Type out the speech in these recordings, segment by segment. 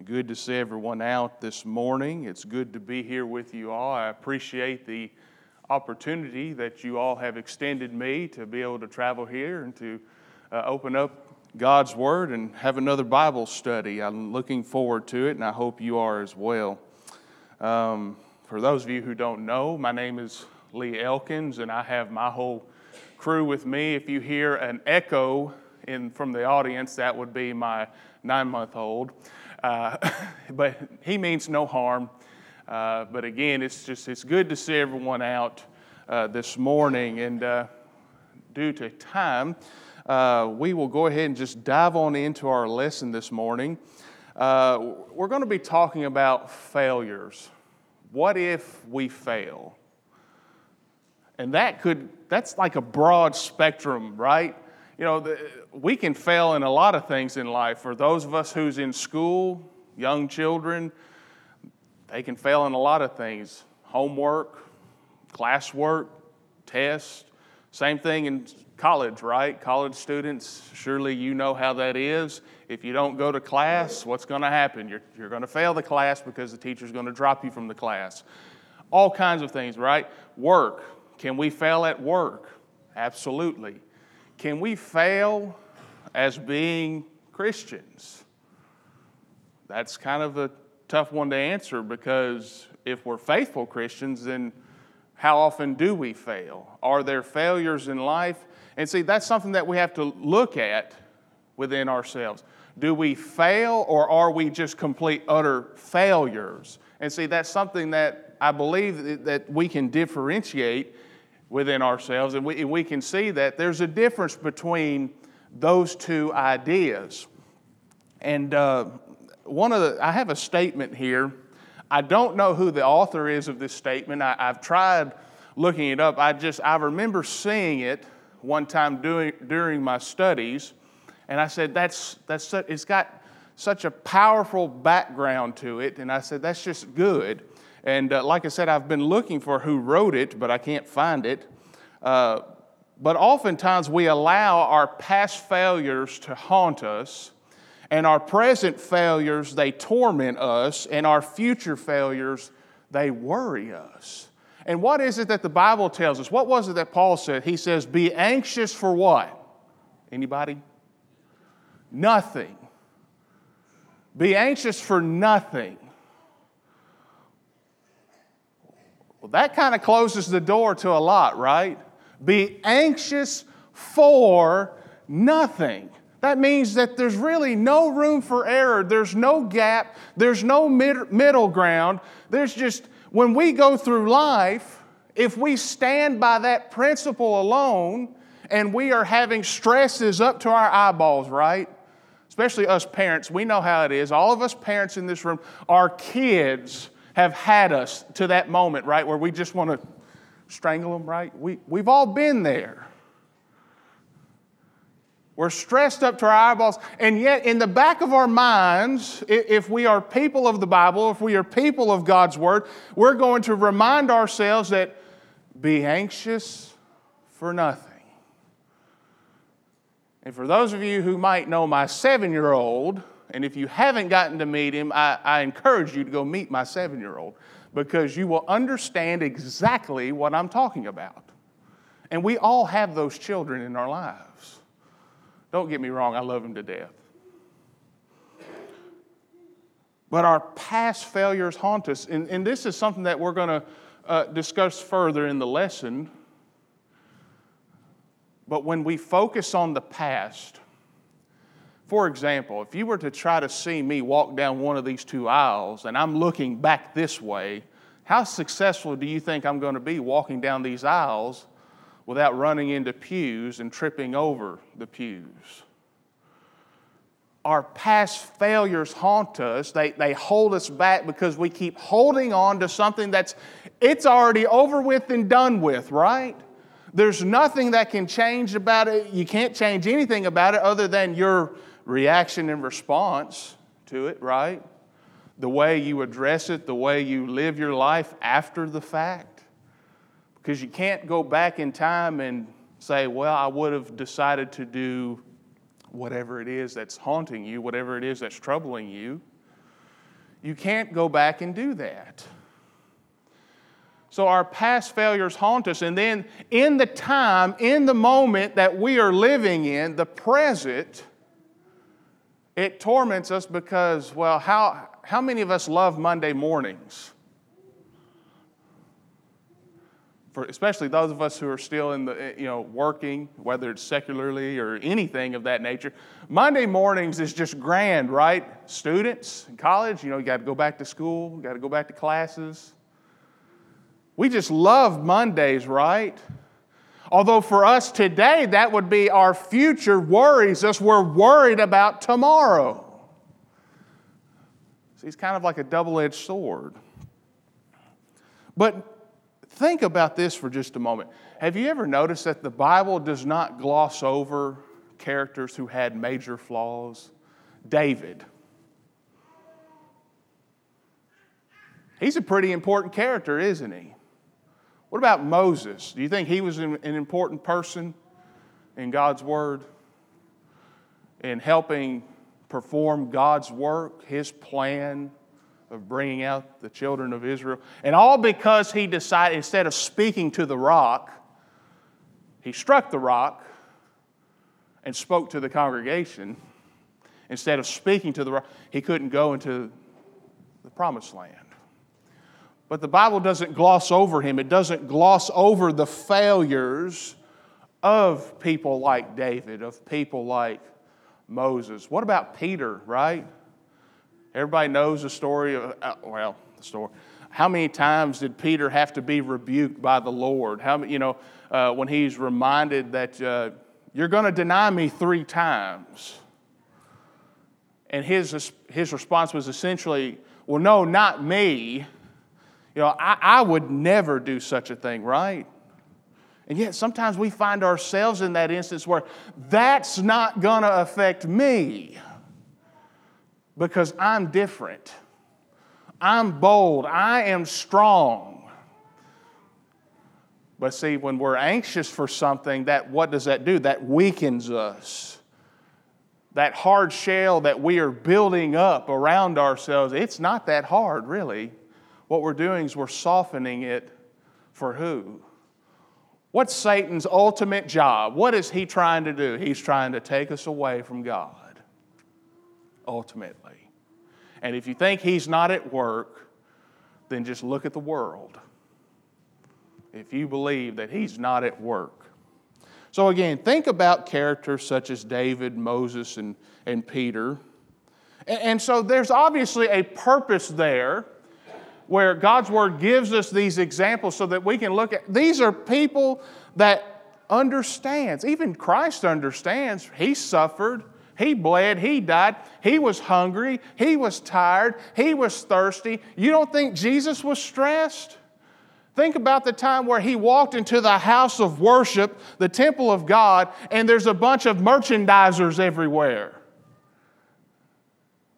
Good to see everyone out this morning. It's good to be here with you all. I appreciate the opportunity that you all have extended me to be able to travel here and to uh, open up God's Word and have another Bible study. I'm looking forward to it, and I hope you are as well. Um, for those of you who don't know, my name is Lee Elkins, and I have my whole crew with me. If you hear an echo in, from the audience, that would be my nine month old. Uh, but he means no harm. Uh, but again, it's just it's good to see everyone out uh, this morning. And uh, due to time, uh, we will go ahead and just dive on into our lesson this morning. We're going to be talking about failures. What if we fail? And that could, that's like a broad spectrum, right? You know, the, we can fail in a lot of things in life. For those of us who's in school, young children, they can fail in a lot of things. Homework, classwork, tests. Same thing in college, right? College students, surely you know how that is. If you don't go to class, what's going to happen? You're, you're going to fail the class because the teacher's going to drop you from the class. All kinds of things, right? Work. Can we fail at work? Absolutely. Can we fail as being Christians? That's kind of a tough one to answer because if we're faithful Christians, then how often do we fail? Are there failures in life? And see, that's something that we have to look at within ourselves. Do we fail or are we just complete, utter failures? And see, that's something that I believe that we can differentiate within ourselves. And we, and we can see that there's a difference between those two ideas. And uh, one of the, I have a statement here. I don't know who the author is of this statement. I, I've tried looking it up. I just, I remember seeing it one time doing, during my studies. And I said, that's, that's, it's got such a powerful background to it. And I said, that's just good. And uh, like I said, I've been looking for who wrote it, but I can't find it. Uh, but oftentimes we allow our past failures to haunt us, and our present failures, they torment us, and our future failures, they worry us. And what is it that the Bible tells us? What was it that Paul said? He says, Be anxious for what? Anybody? Nothing. Be anxious for nothing. Well, that kind of closes the door to a lot, right? Be anxious for nothing. That means that there's really no room for error. There's no gap. There's no mid- middle ground. There's just, when we go through life, if we stand by that principle alone and we are having stresses up to our eyeballs, right? Especially us parents, we know how it is. All of us parents in this room, our kids have had us to that moment, right, where we just want to strangle them, right? We, we've all been there. We're stressed up to our eyeballs, and yet in the back of our minds, if we are people of the Bible, if we are people of God's Word, we're going to remind ourselves that be anxious for nothing. And for those of you who might know my seven year old, and if you haven't gotten to meet him, I, I encourage you to go meet my seven year old because you will understand exactly what I'm talking about. And we all have those children in our lives. Don't get me wrong, I love them to death. But our past failures haunt us. And, and this is something that we're going to uh, discuss further in the lesson. But when we focus on the past, for example, if you were to try to see me walk down one of these two aisles and I'm looking back this way, how successful do you think I'm going to be walking down these aisles without running into pews and tripping over the pews? Our past failures haunt us. They, they hold us back because we keep holding on to something that's it's already over with and done with, right? There's nothing that can change about it. You can't change anything about it other than your reaction and response to it, right? The way you address it, the way you live your life after the fact. Because you can't go back in time and say, well, I would have decided to do whatever it is that's haunting you, whatever it is that's troubling you. You can't go back and do that. So our past failures haunt us. And then in the time, in the moment that we are living in, the present, it torments us because, well, how, how many of us love Monday mornings? For especially those of us who are still in the, you know, working, whether it's secularly or anything of that nature. Monday mornings is just grand, right? Students in college, you know, you got to go back to school, you got to go back to classes. We just love Mondays, right? Although for us today, that would be our future worries us. We're worried about tomorrow. See, it's kind of like a double edged sword. But think about this for just a moment. Have you ever noticed that the Bible does not gloss over characters who had major flaws? David. He's a pretty important character, isn't he? What about Moses? Do you think he was an, important person in God's Word? In helping perform God's work, His plan of bringing out the children of Israel? And all because he decided, instead of speaking to the rock, he struck the rock and spoke to the congregation. Instead of speaking to the rock, he couldn't go into the promised land. But the Bible doesn't gloss over him, it doesn't gloss over the failures of people like David, of people like Moses. What about Peter, right? Everybody knows the story of, uh, well, the story. How many times did Peter have to be rebuked by the Lord? How, you know, uh, when he's reminded that uh, you're going to deny me three times. And his, his response was essentially, well, no, not me. You know, I, I would never do such a thing, right? And yet sometimes we find ourselves in that instance where that's not going to affect me because I'm different. I'm bold. I am strong. But see, when we're anxious for something, that what does that do? That weakens us. That hard shell that we are building up around ourselves, it's not that hard, really. What we're doing is we're softening it for who? What's Satan's ultimate job? What is he trying to do? He's trying to take us away from God, ultimately. And if you think he's not at work, then just look at the world. If you believe that he's not at work. So, again, think about characters such as David, Moses, and, and Peter. And, and so there's obviously a purpose there where God's Word gives us these examples so that we can look at these are people that understands. Even Christ understands. He suffered, he bled, he died, he was hungry, he was tired, he was thirsty. You don't think Jesus was stressed? Think about the time where he walked into the house of worship, the temple of God, and there's a bunch of merchandisers everywhere.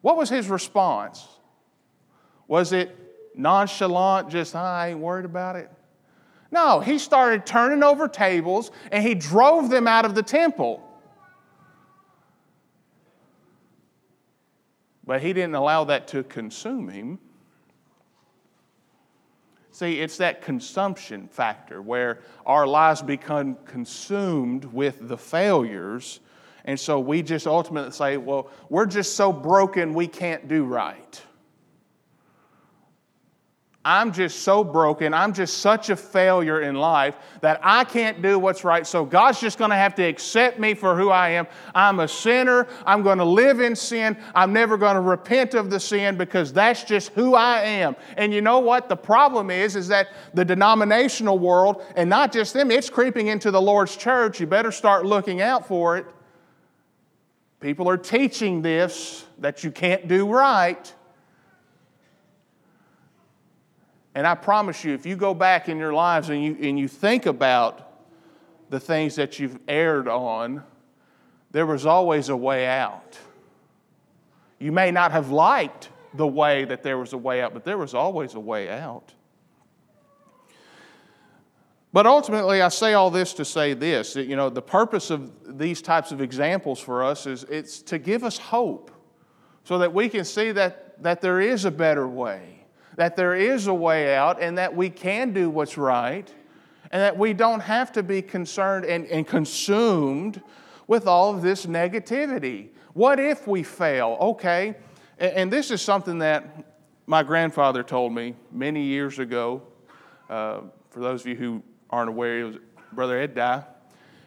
What was his response? Was it nonchalant, just, ah, I ain't worried about it? No, he started turning over tables and he drove them out of the temple. But he didn't allow that to consume him. See, it's that consumption factor where our lives become consumed with the failures. And so we just ultimately say, well, we're just so broken we can't do right. I'm just so broken. I'm just such a failure in life that I can't do what's right. So God's just going to have to accept me for who I am. I'm a sinner. I'm going to live in sin. I'm never going to repent of the sin because that's just who I am. And you know what? The problem is is that the denominational world and not just them, it's creeping into the Lord's church. You better start looking out for it. People are teaching this that you can't do right. And I promise you, if you go back in your lives and you, and you think about the things that you've erred on, there was always a way out. You may not have liked the way that there was a way out, but there was always a way out. But ultimately, I say all this to say this that, you know, the purpose of these types of examples for us is it's to give us hope so that we can see that that, that there is a better way, that there is a way out, and that we can do what's right, and that we don't have to be concerned and, and consumed with all of this negativity. What if we fail? Okay, and, and this is something that my grandfather told me many years ago. Uh, for those of you who aren't aware, it was Brother Ed Dye.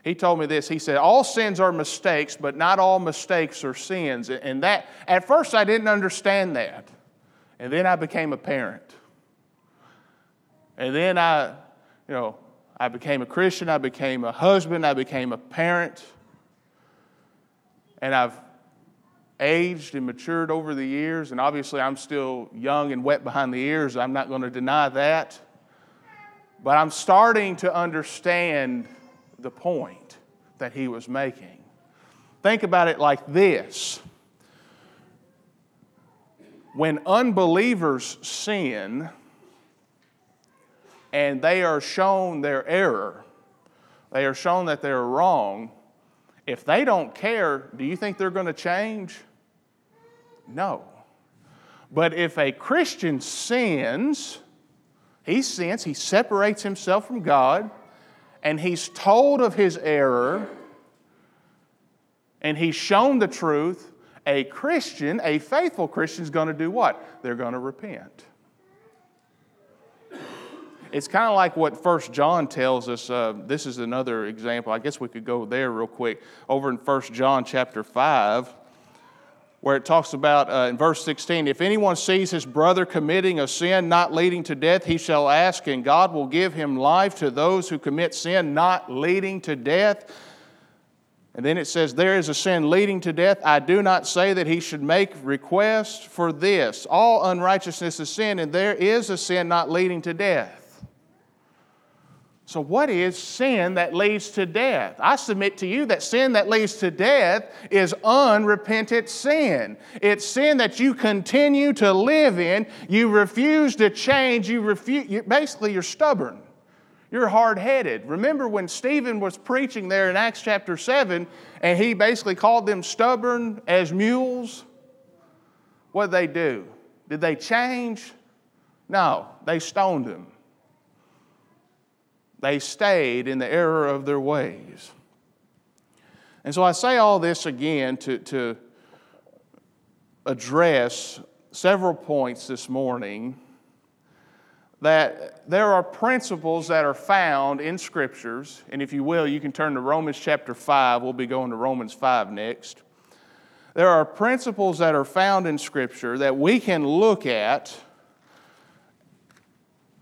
He told me this. He said, All sins are mistakes, but not all mistakes are sins. And that, at first, I didn't understand that. And then I became a parent. And then I, you know, I became a Christian, I became a husband, I became a parent. And I've aged and matured over the years, and obviously I'm still young and wet behind the ears. I'm not going to deny that. But I'm starting to understand the point that he was making. Think about it like this when unbelievers sin and they are shown their error, they are shown that they're wrong, if they don't care, do you think they're going to change? No. But if a Christian sins, he sins, he separates himself from God, and he's told of his error, and he's shown the truth, a Christian, a faithful Christian, is going to do what? They're going to repent. It's kind of like what First John tells us. Uh, this is another example. I guess we could go there real quick. Over in First John chapter 5, where it talks about uh, in verse 16 if anyone sees his brother committing a sin not leading to death, he shall ask, and God will give him life to those who commit sin not leading to death. And then it says, There is a sin leading to death. I do not say that he should make request for this. All unrighteousness is sin, and there is a sin not leading to death. So, what is sin that leads to death? I submit to you that sin that leads to death is unrepentant sin. It's sin that you continue to live in. You refuse to change. You refuse, basically, you're stubborn. You're hard headed. Remember when Stephen was preaching there in Acts chapter 7 and he basically called them stubborn as mules? What did they do? Did they change? No, they stoned him. They stayed in the error of their ways. And so I say all this again to, to address several points this morning that there are principles that are found in scriptures and if you will you can turn to romans chapter 5 we'll be going to romans 5 next there are principles that are found in scripture that we can look at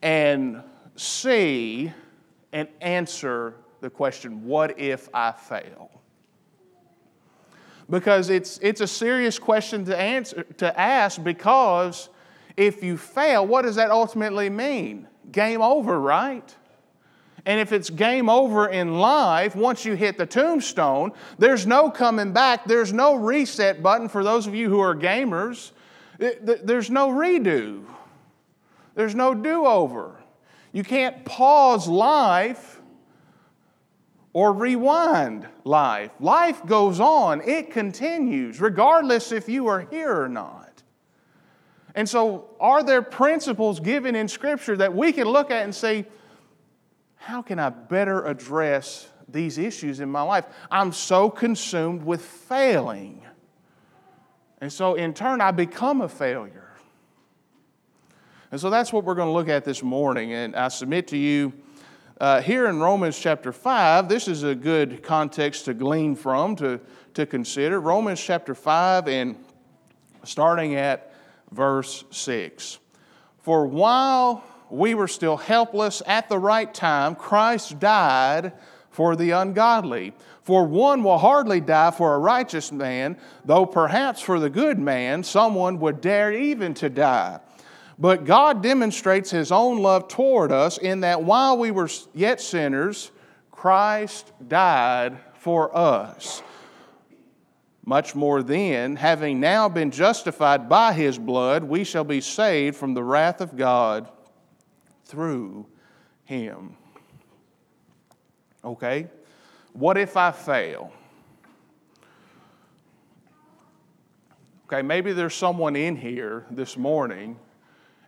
and see and answer the question, What if I fail? Because it's, it's a serious question to, answer, to ask because if you fail, what does that ultimately mean? Game over, right? And if it's game over in life, once you hit the tombstone, there's no coming back. There's no reset button for those of you who are gamers. There's no redo, there's no do over. You can't pause life or rewind life. Life goes on, it continues, regardless if you are here or not. And so, are there principles given in Scripture that we can look at and say, how can I better address these issues in my life? I'm so consumed with failing. And so, in turn, I become a failure. And so that's what we're going to look at this morning. And I submit to you uh, here in Romans chapter 5, this is a good context to glean from, to, to consider. Romans chapter 5, and starting at verse 6. For while we were still helpless at the right time, Christ died for the ungodly. For one will hardly die for a righteous man, though perhaps for the good man someone would dare even to die. But God demonstrates His own love toward us in that while we were yet sinners, Christ died for us. Much more then, having now been justified by His blood, we shall be saved from the wrath of God through Him. Okay? What if I fail? Okay, maybe there's someone in here this morning,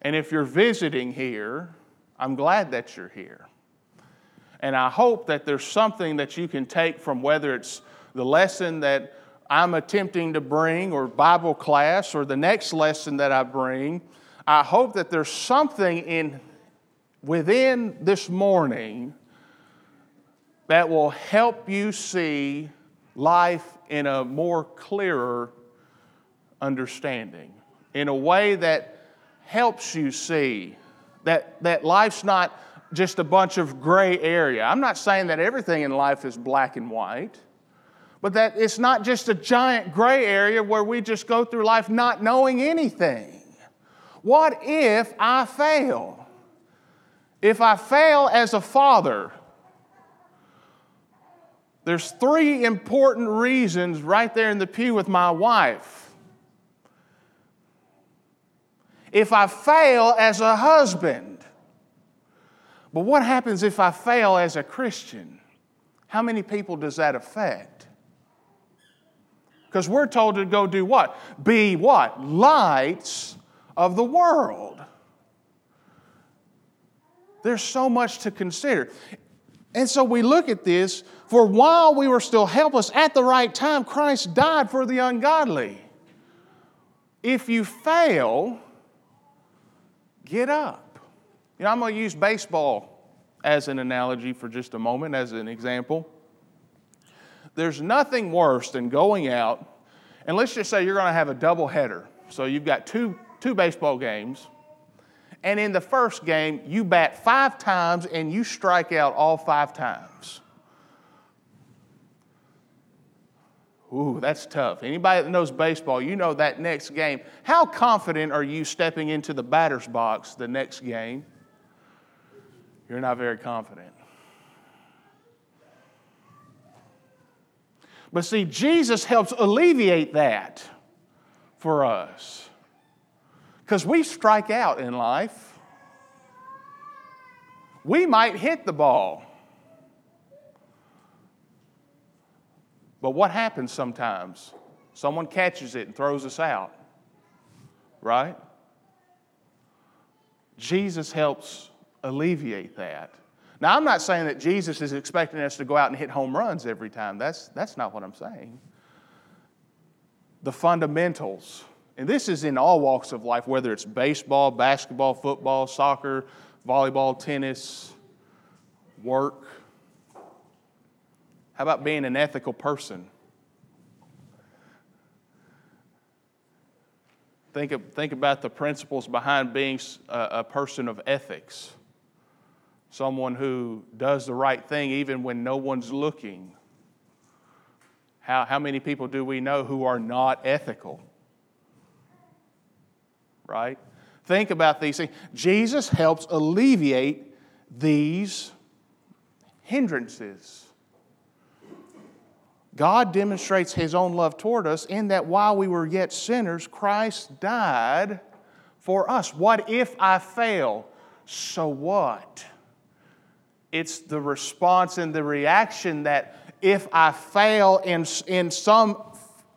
and if you're visiting here, I'm glad that you're here. And I hope that there's something that you can take from whether it's the lesson that I'm attempting to bring, or Bible class, or the next lesson that I bring. I hope that there's something in within this morning that will help you see life in a more clearer understanding, in a way that helps you see that, that life's not just a bunch of gray area. I'm not saying that everything in life is black and white, but that it's not just a giant gray area where we just go through life not knowing anything. What if I fail? If I fail as a father, there's three important reasons right there in the pew with my wife. If I fail as a husband, but what happens if I fail as a Christian? How many people does that affect? Because we're told to go do what? Be what? Lights of the world. There's so much to consider. And so we look at this for while we were still helpless, at the right time, Christ died for the ungodly. If you fail, get up. You know, I'm going to use baseball as an analogy for just a moment, as an example. There's nothing worse than going out, and let's just say you're going to have a double header. So you've got two, two baseball games, and in the first game, you bat five times and you strike out all five times. Ooh, that's tough. Anybody that knows baseball, you know that next game. How confident are you stepping into the batter's box the next game? You're not very confident. But see, Jesus helps alleviate that for us. Because we strike out in life. We might hit the ball. But what happens sometimes? Someone catches it and throws us out, right? Jesus helps alleviate that. Now, I'm not saying that Jesus is expecting us to go out and hit home runs every time. That's, that's not what I'm saying. The fundamentals, and this is in all walks of life, whether it's baseball, basketball, football, soccer, volleyball, tennis, work. How about being an ethical person? Think, of, think about the principles behind being a, a person of ethics someone who does the right thing even when no one's looking. How, how many people do we know who are not ethical? Right? Think about these things. Jesus helps alleviate these hindrances. God demonstrates his own love toward us in that while we were yet sinners, Christ died for us. What if I fail? So what? It's the response and the reaction that if I fail in, in some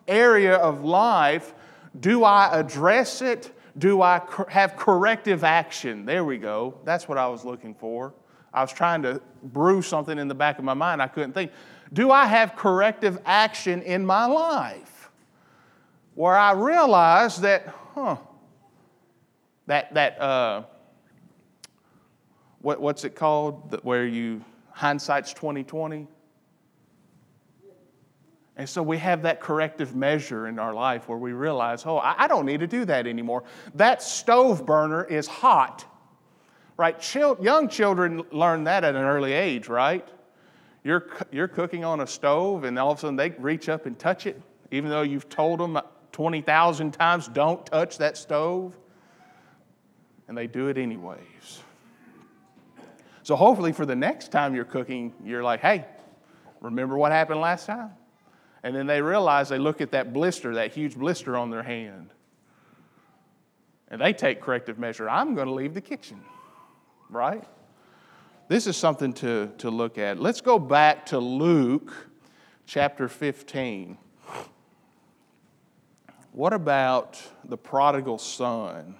area of life, do I address it? Do I have corrective action? There we go. That's what I was looking for. I was trying to brew something in the back of my mind. I couldn't think. Do I have corrective action in my life where I realize that, huh, that, that, uh, what, what's it called? Where you, hindsight's 2020? And so we have that corrective measure in our life where we realize, oh, I don't need to do that anymore. That stove burner is hot, right? Chil- young children learn that at an early age, right? You're, you're cooking on a stove and all of a sudden they reach up and touch it, even though you've told them 20,000 times, don't touch that stove. And they do it anyways. So hopefully for the next time you're cooking, you're like, hey, remember what happened last time? And then they realize they look at that blister, that huge blister on their hand. And they take corrective measure. I'm going to leave the kitchen, right? This is something to, to look at. Let's go back to Luke chapter 15. what about the prodigal son?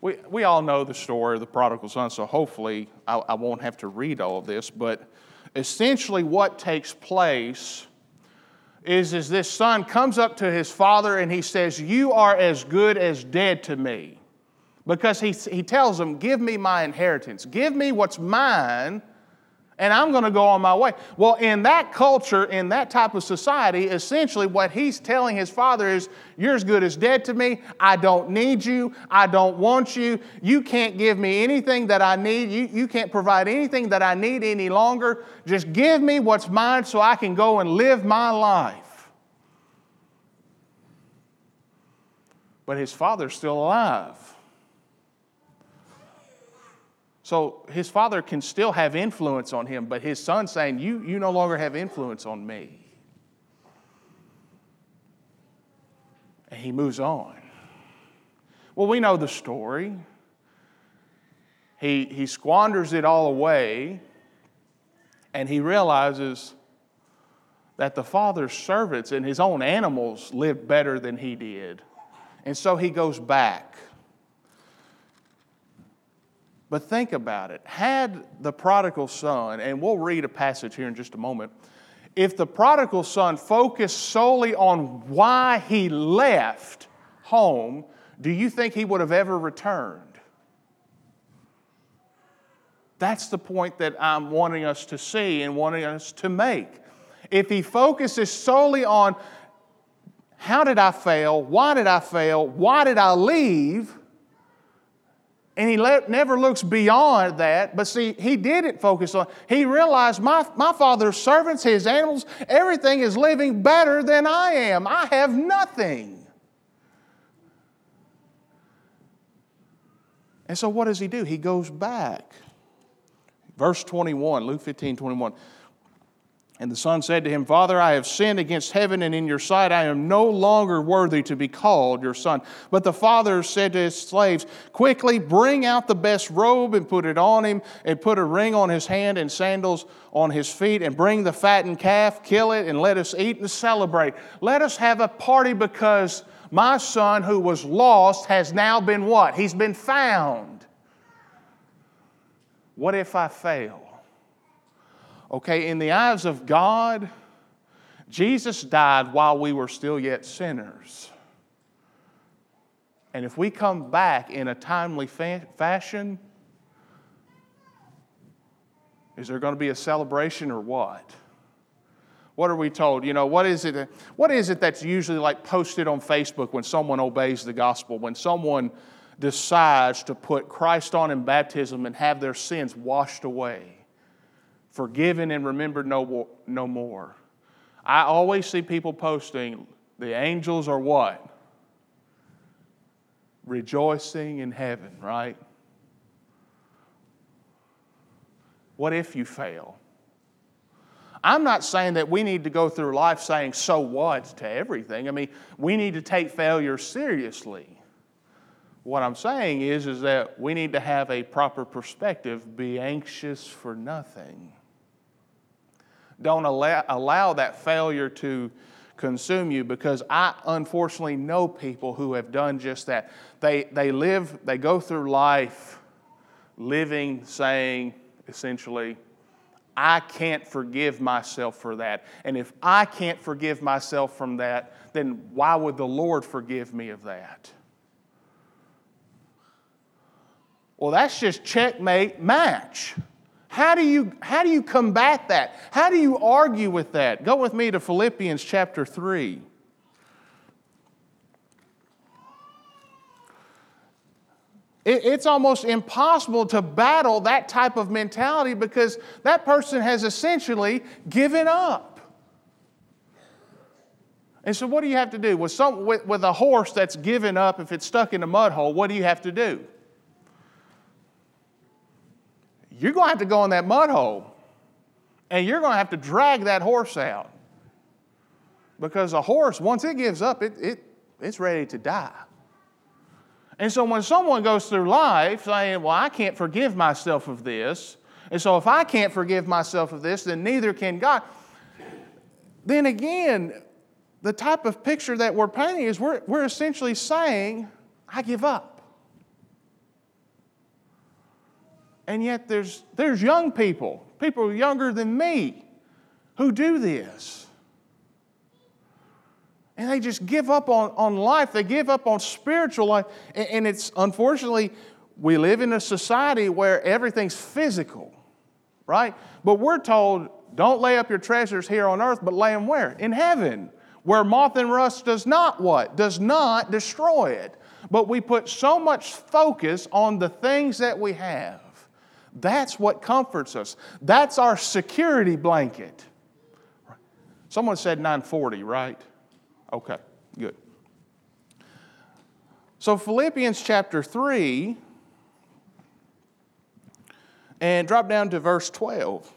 We, we all know the story of the prodigal son, so hopefully I, I won't have to read all of this. But essentially, what takes place is, is this son comes up to his father and he says, You are as good as dead to me. Because he, he tells him, Give me my inheritance, give me what's mine, and I'm going to go on my way. Well, in that culture, in that type of society, essentially what he's telling his father is, You're as good as dead to me. I don't need you. I don't want you. You can't give me anything that I need. You, you can't provide anything that I need any longer. Just give me what's mine so I can go and live my life. But his father's still alive. So his father can still have influence on him, but his son's saying, You, you no longer have influence on me. And he moves on. Well, we know the story. He, he squanders it all away, and he realizes that the father's servants and his own animals lived better than he did. And so he goes back. But think about it. Had the prodigal son, and we'll read a passage here in just a moment, if the prodigal son focused solely on why he left home, do you think he would have ever returned? That's the point that I'm wanting us to see and wanting us to make. If he focuses solely on how did I fail? Why did I fail? Why did I leave? And he never looks beyond that. But see, he didn't focus on, he realized my, my father's servants, his animals, everything is living better than I am. I have nothing. And so what does he do? He goes back. Verse 21, Luke 15, 21. And the son said to him, Father, I have sinned against heaven and in your sight. I am no longer worthy to be called your son. But the father said to his slaves, Quickly bring out the best robe and put it on him, and put a ring on his hand and sandals on his feet, and bring the fattened calf, kill it, and let us eat and celebrate. Let us have a party because my son who was lost has now been what? He's been found. What if I fail? Okay, in the eyes of God, Jesus died while we were still yet sinners. And if we come back in a timely fa- fashion, is there going to be a celebration or what? What are we told? You know, what is it, what is it that's usually like posted on Facebook when someone obeys the gospel, when someone decides to put Christ on in baptism and have their sins washed away? Forgiven and remembered no, no more. I always see people posting, the angels are what? Rejoicing in heaven, right? What if you fail? I'm not saying that we need to go through life saying so what to everything. I mean, we need to take failure seriously. What I'm saying is, is that we need to have a proper perspective, be anxious for nothing. Don't allow, allow that failure to consume you because I unfortunately know people who have done just that. They, they live, they go through life living, saying, essentially, I can't forgive myself for that. And if I can't forgive myself from that, then why would the Lord forgive me of that? Well, that's just checkmate match. How do you, how do you combat that? How do you argue with that? Go with me to Philippians chapter 3. it's almost impossible to battle that type of mentality because that person has essentially given up. And so, what do you have to do? With, some, with, with a horse that's given up, if it's stuck in a mud hole, what do you have to do? You're going to have to go in that mud hole and you're going to have to drag that horse out. Because a horse, once it gives up, it, it, it's ready to die. And so when someone goes through life saying, Well, I can't forgive myself of this, And so if I can't forgive myself of this, then neither can God. Then again, the type of picture that we're painting is we're, we're essentially saying, I give up. And yet there's, there's young people, people younger than me, who do this. And they just give up on, on life. They give up on spiritual life. And, and it's unfortunately, we live in a society where everything's physical, right? But we're told, don't lay up your treasures here on earth, but lay them where? In heaven, where moth and rust does not what? Does not destroy it. But we put so much focus on the things that we have. That's what comforts us. That's our security blanket. Someone said 940, right? Okay, good. So, Philippians chapter 3, and drop down to verse 12.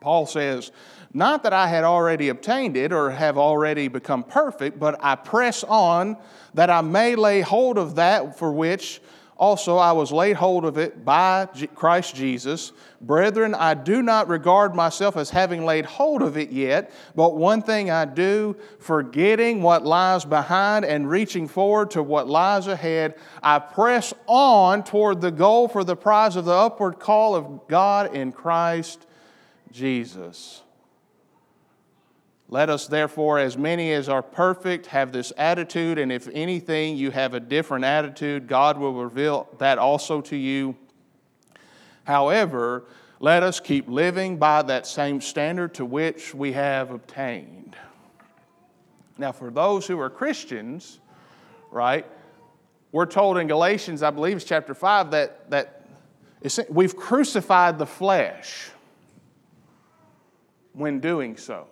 Paul says, Not that I had already obtained it or have already become perfect, but I press on that I may lay hold of that for which also, I was laid hold of it by Christ Jesus. Brethren, I do not regard myself as having laid hold of it yet, but one thing I do, forgetting what lies behind and reaching forward to what lies ahead, I press on toward the goal for the prize of the upward call of God in Christ Jesus. Let us therefore, as many as are perfect, have this attitude, and if anything you have a different attitude, God will reveal that also to you. However, let us keep living by that same standard to which we have obtained. Now, for those who are Christians, right, we're told in Galatians, I believe it's chapter 5, that, that we've crucified the flesh when doing so.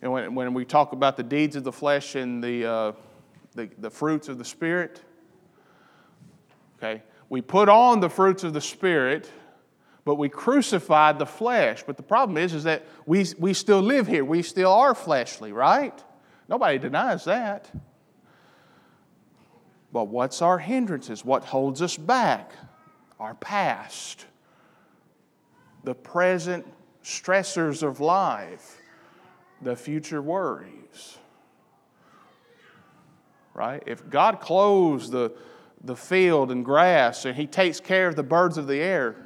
And when, when we talk about the deeds of the flesh and the, uh, the, the fruits of the Spirit, okay, we put on the fruits of the Spirit, but we crucified the flesh. But the problem is, is that we, we still live here. We still are fleshly, right? Nobody denies that. But what's our hindrances? What holds us back? Our past, the present stressors of life the future worries. Right? If God clothes the, the field and grass and He takes care of the birds of the air,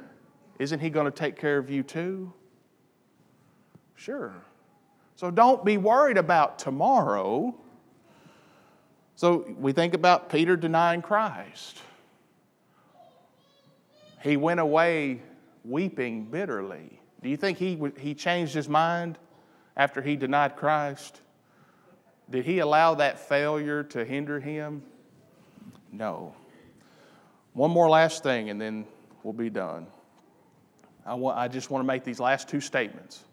isn't He going to take care of you too? Sure. So don't be worried about tomorrow. So we think about Peter denying Christ. He went away weeping bitterly. Do you think he, he changed his mind? After he denied Christ? Did he allow that failure to hinder him? No. One more last thing, and then we'll be done. I, want, I just want to make these last two statements.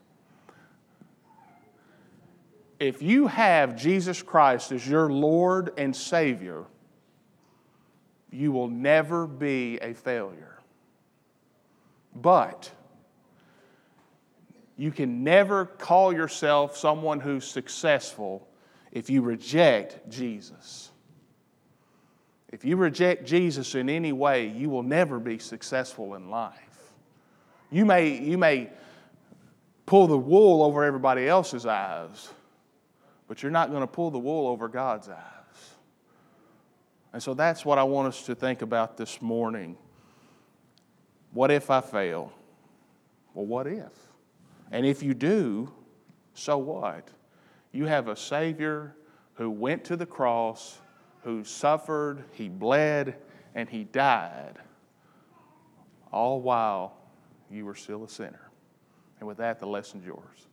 If you have Jesus Christ as your Lord and Savior, you will never be a failure. But you can never call yourself someone who's successful if you reject Jesus. If you reject Jesus in any way, you will never be successful in life. You may, you may pull the wool over everybody else's eyes, but you're not going to pull the wool over God's eyes. And so that's what I want us to think about this morning. What if I fail? Well, what if? And if you do, so what? You have a Savior who went to the cross, who suffered, he bled, and he died, all while you were still a sinner. And with that, the lesson's yours.